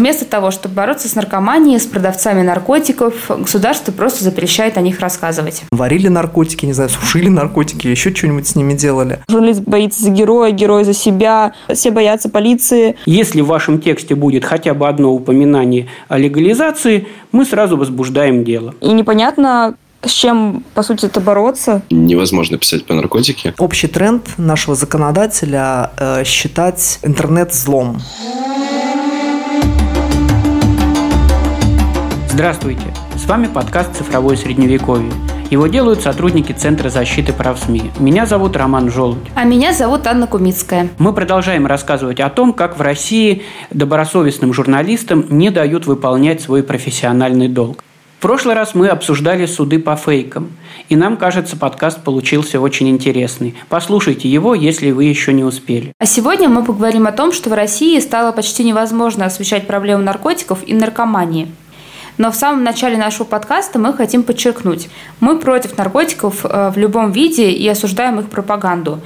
Вместо того, чтобы бороться с наркоманией, с продавцами наркотиков, государство просто запрещает о них рассказывать. Варили наркотики, не знаю, сушили наркотики, еще что-нибудь с ними делали. Журналист боится за героя, герой за себя, все боятся полиции. Если в вашем тексте будет хотя бы одно упоминание о легализации, мы сразу возбуждаем дело. И непонятно, с чем, по сути, это бороться? Невозможно писать по наркотике. Общий тренд нашего законодателя э, считать интернет злом. Здравствуйте! С вами подкаст «Цифровое средневековье». Его делают сотрудники Центра защиты прав СМИ. Меня зовут Роман Желудь. А меня зовут Анна Кумицкая. Мы продолжаем рассказывать о том, как в России добросовестным журналистам не дают выполнять свой профессиональный долг. В прошлый раз мы обсуждали суды по фейкам, и нам кажется, подкаст получился очень интересный. Послушайте его, если вы еще не успели. А сегодня мы поговорим о том, что в России стало почти невозможно освещать проблему наркотиков и наркомании – но в самом начале нашего подкаста мы хотим подчеркнуть, мы против наркотиков э, в любом виде и осуждаем их пропаганду.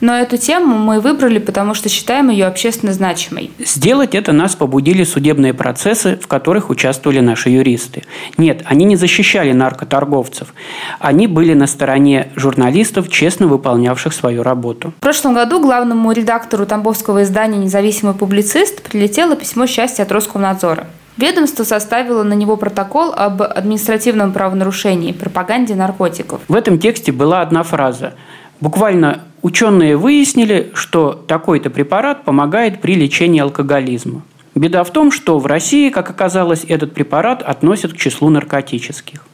Но эту тему мы выбрали, потому что считаем ее общественно значимой. Сделать это нас побудили судебные процессы, в которых участвовали наши юристы. Нет, они не защищали наркоторговцев. Они были на стороне журналистов, честно выполнявших свою работу. В прошлом году главному редактору тамбовского издания «Независимый публицист» прилетело письмо счастья от Роскомнадзора. Ведомство составило на него протокол об административном правонарушении, пропаганде наркотиков. В этом тексте была одна фраза. Буквально ученые выяснили, что такой-то препарат помогает при лечении алкоголизма. Беда в том, что в России, как оказалось, этот препарат относят к числу наркотических.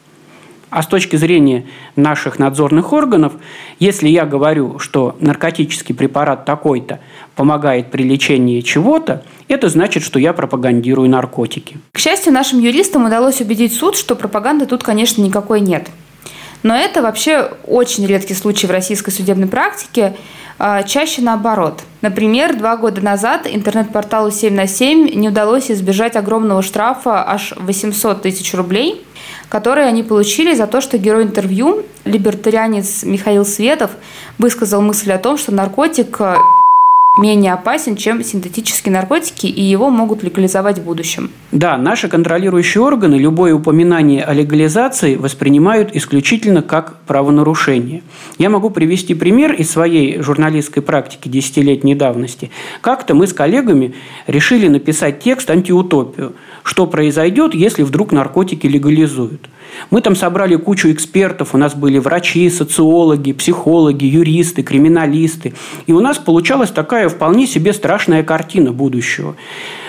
А с точки зрения наших надзорных органов, если я говорю, что наркотический препарат такой-то помогает при лечении чего-то, это значит, что я пропагандирую наркотики. К счастью, нашим юристам удалось убедить суд, что пропаганды тут, конечно, никакой нет. Но это вообще очень редкий случай в российской судебной практике, а, чаще наоборот. Например, два года назад интернет-порталу 7 на 7 не удалось избежать огромного штрафа аж 800 тысяч рублей, которые они получили за то, что герой интервью, либертарианец Михаил Светов, высказал мысль о том, что наркотик менее опасен, чем синтетические наркотики, и его могут легализовать в будущем. Да, наши контролирующие органы любое упоминание о легализации воспринимают исключительно как правонарушение. Я могу привести пример из своей журналистской практики десятилетней давности. Как-то мы с коллегами решили написать текст «Антиутопию», что произойдет, если вдруг наркотики легализуют. Мы там собрали кучу экспертов, у нас были врачи, социологи, психологи, юристы, криминалисты. И у нас получалась такая вполне себе страшная картина будущего.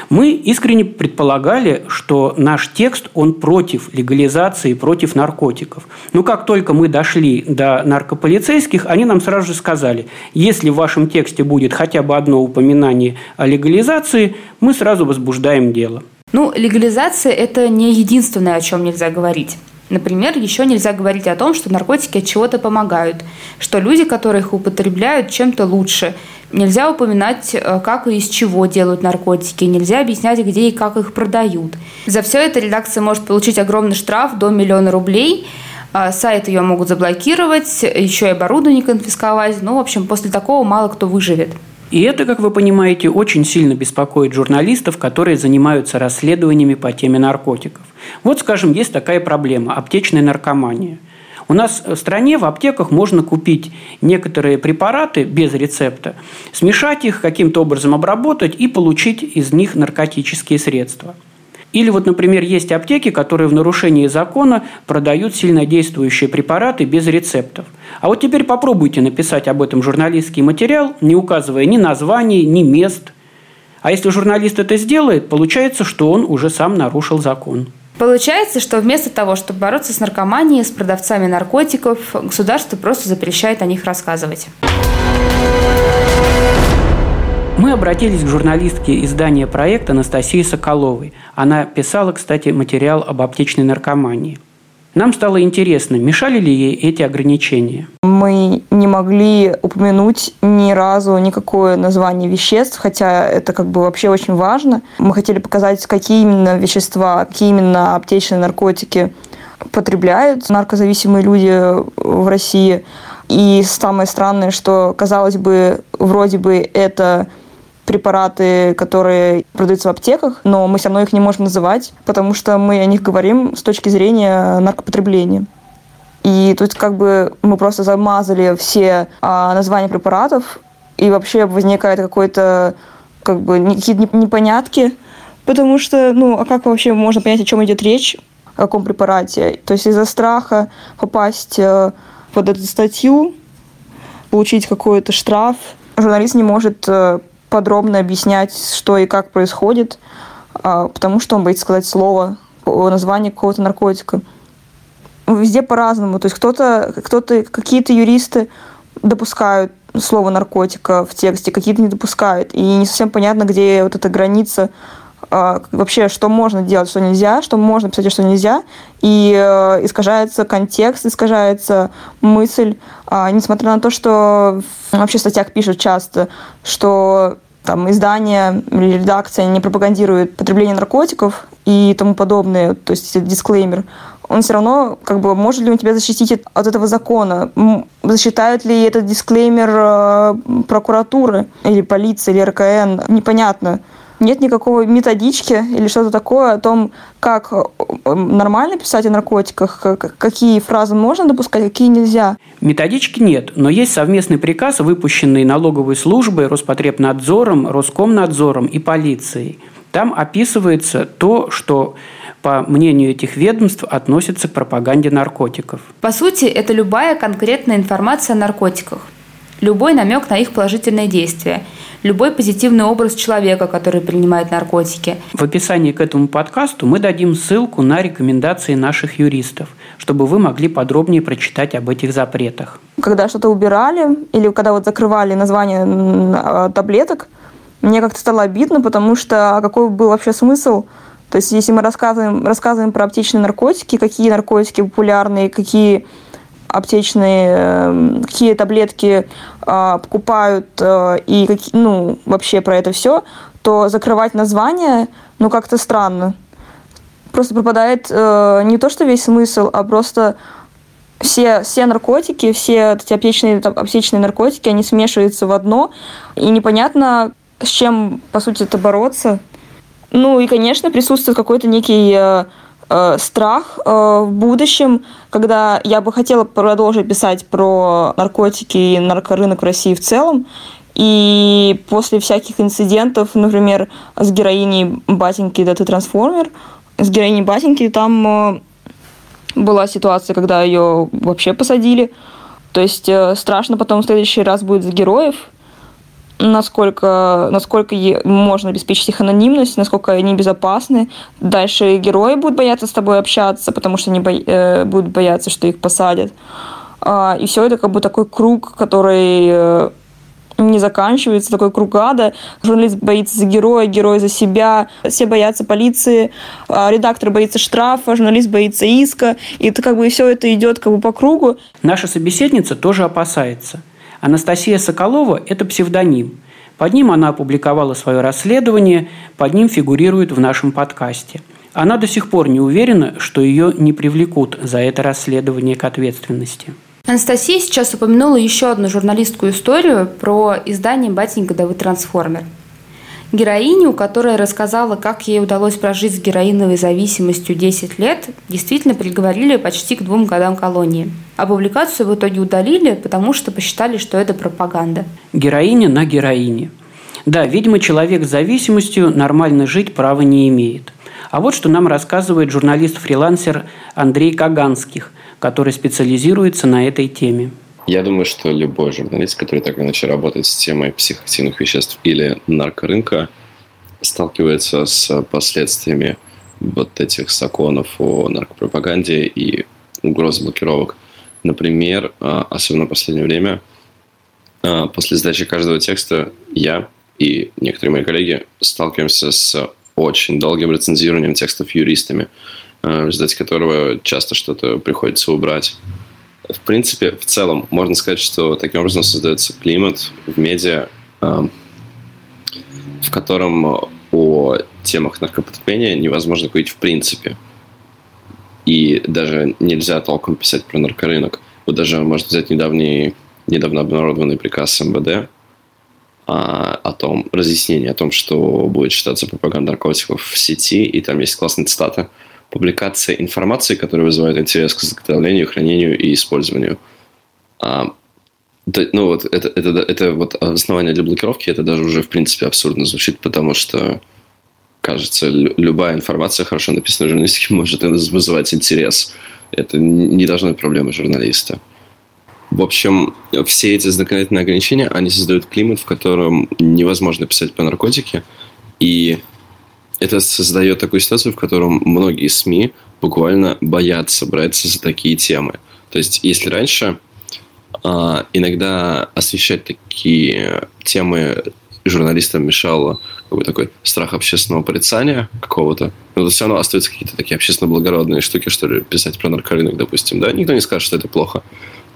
Мы искренне предполагали, что наш текст, он против легализации, против наркотиков. Но как только мы дошли до наркополицейских, они нам сразу же сказали, если в вашем тексте будет хотя бы одно упоминание о легализации, мы сразу возбуждаем дело. Ну, легализация – это не единственное, о чем нельзя говорить. Например, еще нельзя говорить о том, что наркотики от чего-то помогают, что люди, которые их употребляют, чем-то лучше. Нельзя упоминать, э, как и из чего делают наркотики, нельзя объяснять, где и как их продают. За все это редакция может получить огромный штраф до миллиона рублей, а сайт ее могут заблокировать, еще и оборудование конфисковать. Ну, в общем, после такого мало кто выживет. И это, как вы понимаете, очень сильно беспокоит журналистов, которые занимаются расследованиями по теме наркотиков. Вот, скажем, есть такая проблема – аптечная наркомания. У нас в стране в аптеках можно купить некоторые препараты без рецепта, смешать их, каким-то образом обработать и получить из них наркотические средства – или вот, например, есть аптеки, которые в нарушении закона продают сильнодействующие препараты без рецептов. А вот теперь попробуйте написать об этом журналистский материал, не указывая ни названий, ни мест. А если журналист это сделает, получается, что он уже сам нарушил закон. Получается, что вместо того, чтобы бороться с наркоманией, с продавцами наркотиков, государство просто запрещает о них рассказывать. Мы обратились к журналистке издания проекта Анастасии Соколовой. Она писала, кстати, материал об аптечной наркомании. Нам стало интересно, мешали ли ей эти ограничения. Мы не могли упомянуть ни разу никакое название веществ, хотя это как бы вообще очень важно. Мы хотели показать, какие именно вещества, какие именно аптечные наркотики потребляют наркозависимые люди в России. И самое странное, что, казалось бы, вроде бы это препараты, которые продаются в аптеках, но мы все равно их не можем называть, потому что мы о них говорим с точки зрения наркопотребления. И тут как бы мы просто замазали все а, названия препаратов, и вообще возникает какой-то как бы какие-то непонятки, потому что, ну, а как вообще можно понять, о чем идет речь, о каком препарате? То есть из-за страха попасть э, под эту статью, получить какой-то штраф, журналист не может э, подробно объяснять, что и как происходит, а, потому что он боится сказать слово, название какого-то наркотика везде по-разному. То есть кто-то, кто-то, какие-то юристы допускают слово наркотика в тексте, какие-то не допускают. И не совсем понятно, где вот эта граница вообще, что можно делать, что нельзя, что можно писать, а что нельзя. И э, искажается контекст, искажается мысль. А, несмотря на то, что вообще в статьях пишут часто, что там издание или редакция не пропагандирует потребление наркотиков и тому подобное, то есть дисклеймер, он все равно, как бы, может ли он тебя защитить от этого закона? Засчитают ли этот дисклеймер э, прокуратуры или полиции, или РКН? Непонятно. Нет никакой методички или что-то такое о том, как э, нормально писать о наркотиках, какие фразы можно допускать, какие нельзя. Методички нет, но есть совместный приказ, выпущенный налоговой службой, Роспотребнадзором, Роскомнадзором и полицией. Там описывается то, что по мнению этих ведомств, относится к пропаганде наркотиков. По сути, это любая конкретная информация о наркотиках, любой намек на их положительные действия, любой позитивный образ человека, который принимает наркотики. В описании к этому подкасту мы дадим ссылку на рекомендации наших юристов, чтобы вы могли подробнее прочитать об этих запретах. Когда что-то убирали или когда вот закрывали название а, таблеток, мне как-то стало обидно, потому что какой был вообще смысл – то есть если мы рассказываем, рассказываем про аптечные наркотики, какие наркотики популярные, какие аптечные, эм, какие таблетки э, покупают э, и ну, вообще про это все, то закрывать название, ну, как-то странно. Просто пропадает э, не то, что весь смысл, а просто все, все наркотики, все эти аптечные, аптечные наркотики, они смешиваются в одно, и непонятно, с чем, по сути, это бороться. Ну и, конечно, присутствует какой-то некий э, страх э, в будущем, когда я бы хотела продолжить писать про наркотики и наркорынок в России в целом. И после всяких инцидентов, например, с героиней батеньки «Да трансформер», с героиней батеньки там э, была ситуация, когда ее вообще посадили. То есть э, страшно потом в следующий раз будет за героев, насколько, насколько можно обеспечить их анонимность, насколько они безопасны. Дальше герои будут бояться с тобой общаться, потому что они бо... э, будут бояться, что их посадят. А, и все это как бы такой круг, который э, не заканчивается, такой круг ада. Журналист боится за героя, герой за себя, все боятся полиции, а редактор боится штрафа, журналист боится иска, и это как бы все это идет как бы по кругу. Наша собеседница тоже опасается – Анастасия Соколова – это псевдоним. Под ним она опубликовала свое расследование, под ним фигурирует в нашем подкасте. Она до сих пор не уверена, что ее не привлекут за это расследование к ответственности. Анастасия сейчас упомянула еще одну журналистскую историю про издание «Батенька да вы трансформер». Героиню, которая рассказала, как ей удалось прожить с героиновой зависимостью 10 лет, действительно приговорили почти к двум годам колонии. А публикацию в итоге удалили, потому что посчитали, что это пропаганда. Героиня на героине. Да, видимо, человек с зависимостью нормально жить права не имеет. А вот что нам рассказывает журналист-фрилансер Андрей Каганских, который специализируется на этой теме. Я думаю, что любой журналист, который так или иначе работает с темой психоактивных веществ или наркорынка, сталкивается с последствиями вот этих законов о наркопропаганде и угроз блокировок. Например, а, особенно в последнее время, а, после сдачи каждого текста я и некоторые мои коллеги сталкиваемся с очень долгим рецензированием текстов юристами, а, в результате которого часто что-то приходится убрать в принципе, в целом, можно сказать, что таким образом создается климат в медиа, в котором о темах наркопотребления невозможно говорить в принципе. И даже нельзя толком писать про наркорынок. Вот даже можно взять недавний, недавно обнародованный приказ МВД, а, о том, разъяснение о том, что будет считаться пропаганда наркотиков в сети, и там есть классная цитата. Публикация информации, которая вызывает интерес к заготовлению, хранению и использованию. А, да, ну вот это, это, это вот основание для блокировки, это даже уже в принципе абсурдно звучит, потому что кажется, любая информация, хорошо написанная журналистике, может вызывать интерес. Это не должно быть проблемой журналиста. В общем, все эти законодательные ограничения, они создают климат, в котором невозможно писать по наркотике. И это создает такую ситуацию, в котором многие СМИ буквально боятся браться за такие темы. То есть, если раньше э, иногда освещать такие темы журналистам мешало какой такой страх общественного порицания какого-то. Но все равно остаются какие-то такие общественно благородные штуки, что ли, писать про наркорынок, допустим, да, никто не скажет, что это плохо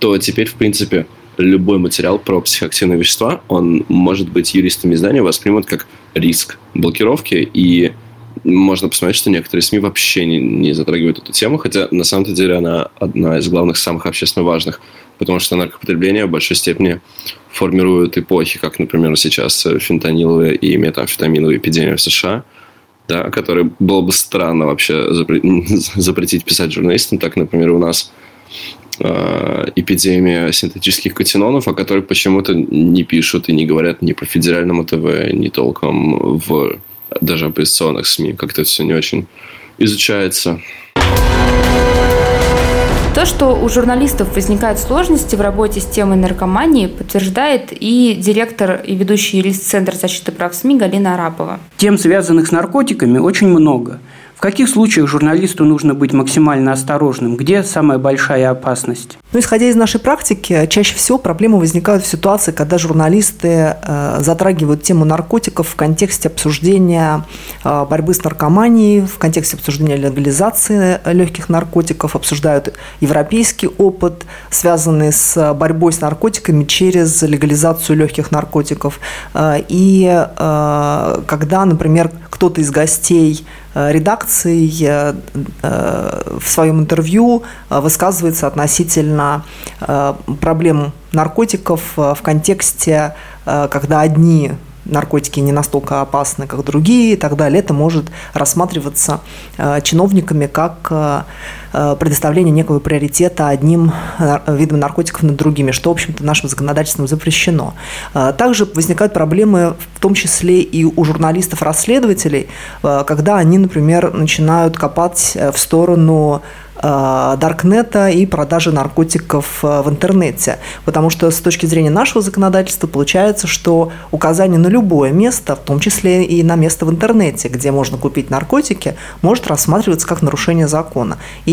то теперь, в принципе, любой материал про психоактивные вещества, он может быть юристами издания воспримут как риск блокировки, и можно посмотреть, что некоторые СМИ вообще не, не затрагивают эту тему, хотя на самом-то деле она одна из главных, самых общественно важных, потому что наркопотребление в большой степени формирует эпохи, как, например, сейчас фентаниловая и метамфетаминовая эпидемия в США, да, которые было бы странно вообще запретить писать журналистам. Так, например, у нас эпидемия синтетических катинонов, о которой почему-то не пишут и не говорят ни по федеральному ТВ, ни толком в даже оппозиционных СМИ. Как-то все не очень изучается. То, что у журналистов возникают сложности в работе с темой наркомании, подтверждает и директор и ведущий юрист Центра защиты прав СМИ Галина Арапова. Тем, связанных с наркотиками, очень много – в каких случаях журналисту нужно быть максимально осторожным? Где самая большая опасность? Ну, исходя из нашей практики, чаще всего проблемы возникают в ситуации, когда журналисты э, затрагивают тему наркотиков в контексте обсуждения э, борьбы с наркоманией, в контексте обсуждения легализации легких наркотиков, обсуждают европейский опыт, связанный с борьбой с наркотиками через легализацию легких наркотиков. Э, и э, когда, например, кто-то из гостей Э, редакции э, в своем интервью э, высказывается относительно проблем наркотиков в контексте, когда одни наркотики не настолько опасны, как другие и так далее, это может рассматриваться э, чиновниками как э, э, предоставление некого приоритета одним видом наркотиков над другими, что, в общем-то, нашим законодательством запрещено. Также возникают проблемы, в том числе и у журналистов-расследователей, когда они, например, начинают копать в сторону Э, даркнета и продажи наркотиков э, в интернете. Потому что с точки зрения нашего законодательства получается, что указание на любое место, в том числе и на место в интернете, где можно купить наркотики, может рассматриваться как нарушение закона. И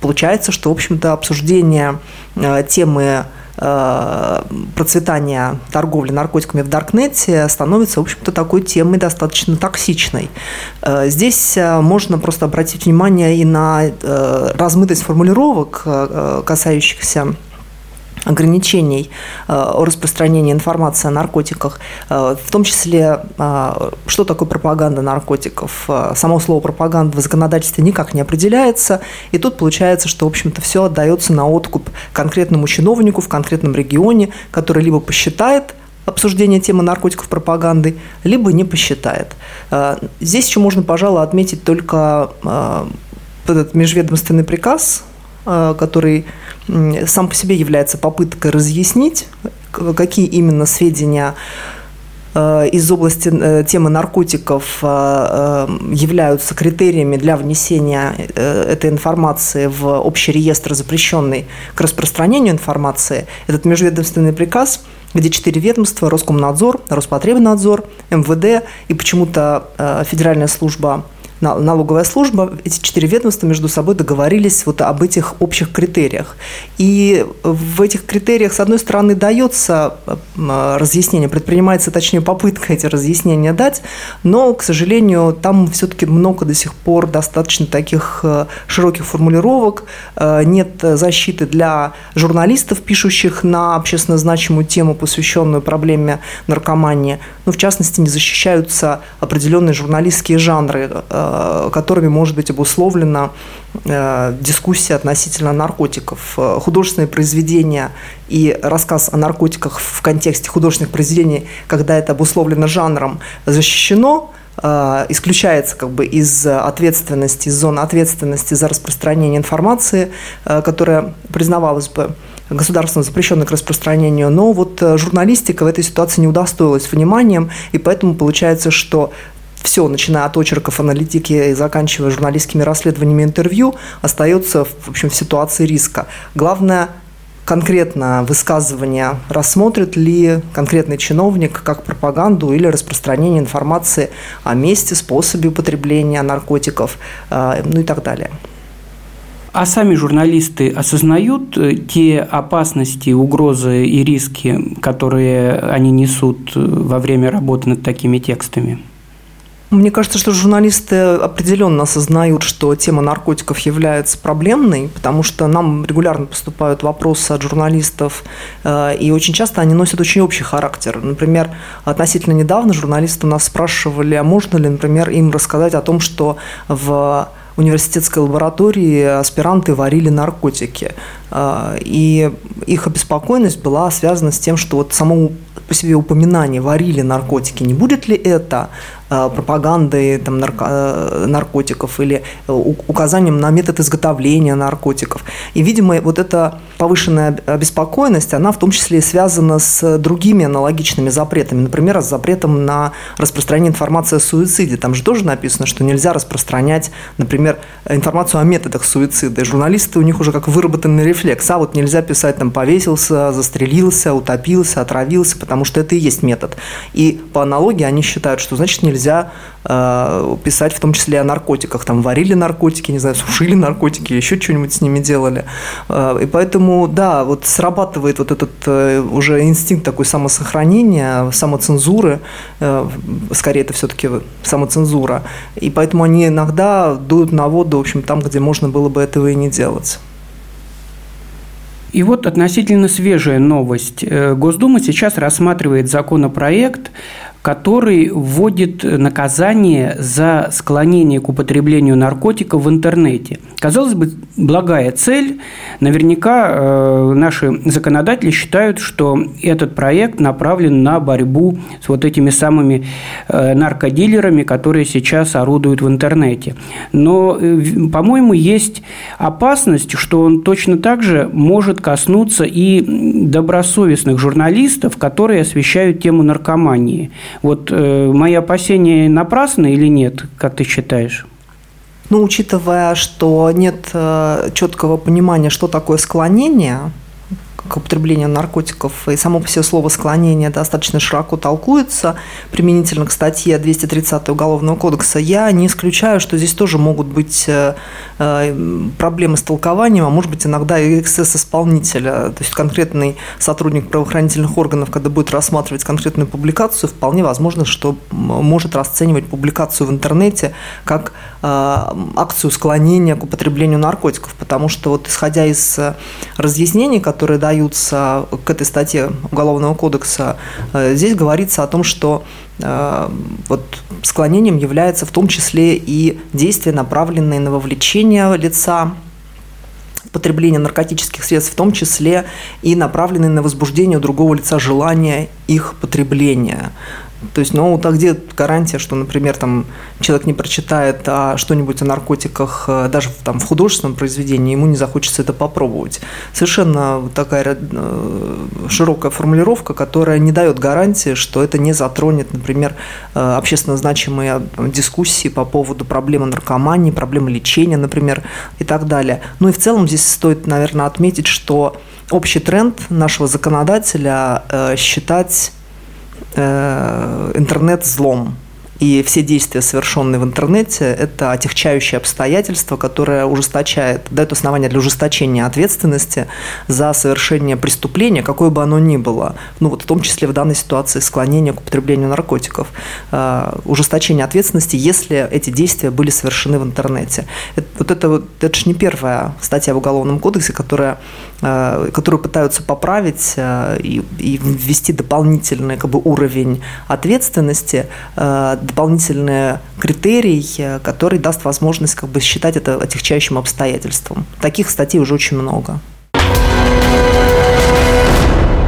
получается, что, в общем-то, обсуждение э, темы Э, процветания торговли наркотиками в Даркнете становится, в общем-то, такой темой достаточно токсичной. Э, здесь можно просто обратить внимание и на размытость формулировок, касающихся ограничений э, о распространении информации о наркотиках, э, в том числе, э, что такое пропаганда наркотиков. Само слово пропаганда в законодательстве никак не определяется, и тут получается, что, в общем-то, все отдается на откуп конкретному чиновнику в конкретном регионе, который либо посчитает обсуждение темы наркотиков пропаганды, либо не посчитает. Здесь еще можно, пожалуй, отметить только этот межведомственный приказ который сам по себе является попыткой разъяснить, какие именно сведения э, из области э, темы наркотиков являются критериями для внесения этой информации в общий реестр, запрещенный к распространению информации. Этот межведомственный приказ где четыре ведомства – Роскомнадзор, Роспотребнадзор, МВД и почему-то Федеральная служба налоговая служба, эти четыре ведомства между собой договорились вот об этих общих критериях. И в этих критериях, с одной стороны, дается разъяснение, предпринимается, точнее, попытка эти разъяснения дать, но, к сожалению, там все-таки много до сих пор достаточно таких э, широких формулировок, э, нет защиты для журналистов, пишущих на общественно значимую тему, посвященную проблеме наркомании. Ну, в частности, не защищаются определенные журналистские жанры, э, которыми может быть обусловлена дискуссия относительно наркотиков. Художественные произведения и рассказ о наркотиках в контексте художественных произведений, когда это обусловлено жанром, защищено, исключается как бы из ответственности, из зоны ответственности за распространение информации, которая признавалась бы государством запрещенной к распространению, но вот э, журналистика в этой ситуации не удостоилась вниманием, и поэтому получается, что все, начиная от очерков аналитики и заканчивая журналистскими расследованиями интервью, остается в общем, в ситуации риска. Главное конкретно высказывание рассмотрит ли конкретный чиновник как пропаганду или распространение информации о месте, способе употребления наркотиков, э, ну и так далее. А сами журналисты осознают э, те опасности, угрозы и риски, которые они несут э, во время работы над такими текстами? Мне кажется, что журналисты определенно осознают, что тема наркотиков является проблемной, потому что нам регулярно поступают вопросы от журналистов, э, и очень часто они носят очень общий характер. Например, относительно недавно журналисты нас спрашивали, а можно ли, например, им рассказать о том, что в университетской лаборатории аспиранты варили наркотики. А, и их обеспокоенность была связана с тем, что вот само по себе упоминание «варили наркотики», не будет ли это Э, пропагандой там, нарко э, наркотиков или э, указанием на метод изготовления наркотиков. И, видимо, вот эта повышенная обеспокоенность, она в том числе и связана с другими аналогичными запретами. Например, с запретом на распространение информации о суициде. Там же тоже написано, что нельзя распространять, например, информацию о методах суицида. И журналисты, у них уже как выработанный рефлекс. А вот нельзя писать там повесился, застрелился, утопился, отравился, потому что это и есть метод. И по аналогии они считают, что значит нельзя нельзя э, писать в том числе о наркотиках. Там варили наркотики, не знаю, сушили наркотики, еще что-нибудь с ними делали. Э, и поэтому, да, вот срабатывает вот этот э, уже инстинкт такой самосохранения, самоцензуры, э, скорее это все-таки самоцензура. И поэтому они иногда дуют на воду, в общем, там, где можно было бы этого и не делать. И вот относительно свежая новость. Э, Госдума сейчас рассматривает законопроект который вводит наказание за склонение к употреблению наркотиков в интернете. Казалось бы, благая цель. Наверняка э, наши законодатели считают, что этот проект направлен на борьбу с вот этими самыми э, наркодилерами, которые сейчас орудуют в интернете. Но, э, по-моему, есть опасность, что он точно так же может коснуться и добросовестных журналистов, которые освещают тему наркомании. Вот э, мои опасения напрасны или нет, как ты считаешь? Ну, учитывая, что нет э, четкого понимания, что такое склонение, к употреблению наркотиков, и само по себе слово «склонение» достаточно широко толкуется. Применительно к статье 230 Уголовного кодекса, я не исключаю, что здесь тоже могут быть э, э, проблемы с толкованием, а может быть иногда и эксцесс исполнителя, то есть конкретный сотрудник правоохранительных органов, когда будет рассматривать конкретную публикацию, вполне возможно, что может расценивать публикацию в интернете как э, акцию склонения к употреблению наркотиков, потому что вот исходя из разъяснений, которые дают поддаются к этой статье Уголовного кодекса, э, здесь говорится о том, что э, вот склонением является в том числе и действия, направленные на вовлечение лица потребление наркотических средств, в том числе и направленные на возбуждение у другого лица желания их потребления. То есть, ну, так где гарантия, что, например, там человек не прочитает а что-нибудь о наркотиках э, даже там, в художественном произведении, ему не захочется это попробовать. Совершенно такая э, широкая формулировка, которая не дает гарантии, что это не затронет, например, э, общественно значимые дискуссии по поводу проблемы наркомании, проблемы лечения, например, и так далее. Ну и в целом здесь стоит, наверное, отметить, что общий тренд нашего законодателя считать Э, интернет злом. И все действия, совершенные в интернете, это отягчающее обстоятельство, которое ужесточает, дает основание для ужесточения ответственности за совершение преступления, какое бы оно ни было. Ну вот в том числе в данной ситуации склонение к употреблению наркотиков. Э, ужесточение ответственности, если эти действия были совершены в интернете. Это, вот это, вот, это же не первая статья в Уголовном кодексе, которая Э, которую пытаются поправить э, и, и ввести дополнительный как бы, уровень ответственности. Дополнительный критерий, который даст возможность как бы считать это отягчающим обстоятельством. Таких статей уже очень много.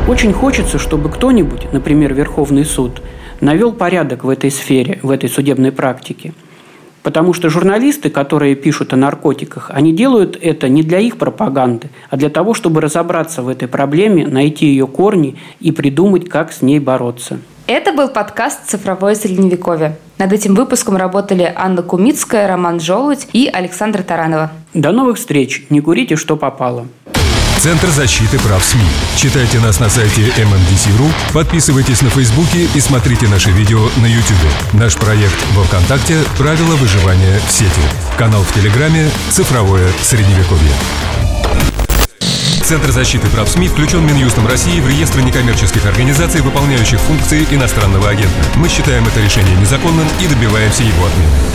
Очень хочется, чтобы кто-нибудь, например, Верховный суд, навел порядок в этой сфере, в этой судебной практике. Потому что журналисты, которые пишут о наркотиках, они делают это не для их пропаганды, а для того, чтобы разобраться в этой проблеме, найти ее корни и придумать, как с ней бороться. Это был подкаст «Цифровое средневековье». Над этим выпуском работали Анна Кумицкая, Роман Желудь и Александра Таранова. До новых встреч. Не курите, что попало. Центр защиты прав СМИ. Читайте нас на сайте MNDC.ru, подписывайтесь на Фейсбуке и смотрите наши видео на YouTube. Наш проект во Вконтакте «Правила выживания в сети». Канал в Телеграме «Цифровое средневековье». Центр защиты прав СМИ включен Минюстом России в реестр некоммерческих организаций, выполняющих функции иностранного агента. Мы считаем это решение незаконным и добиваемся его отмены.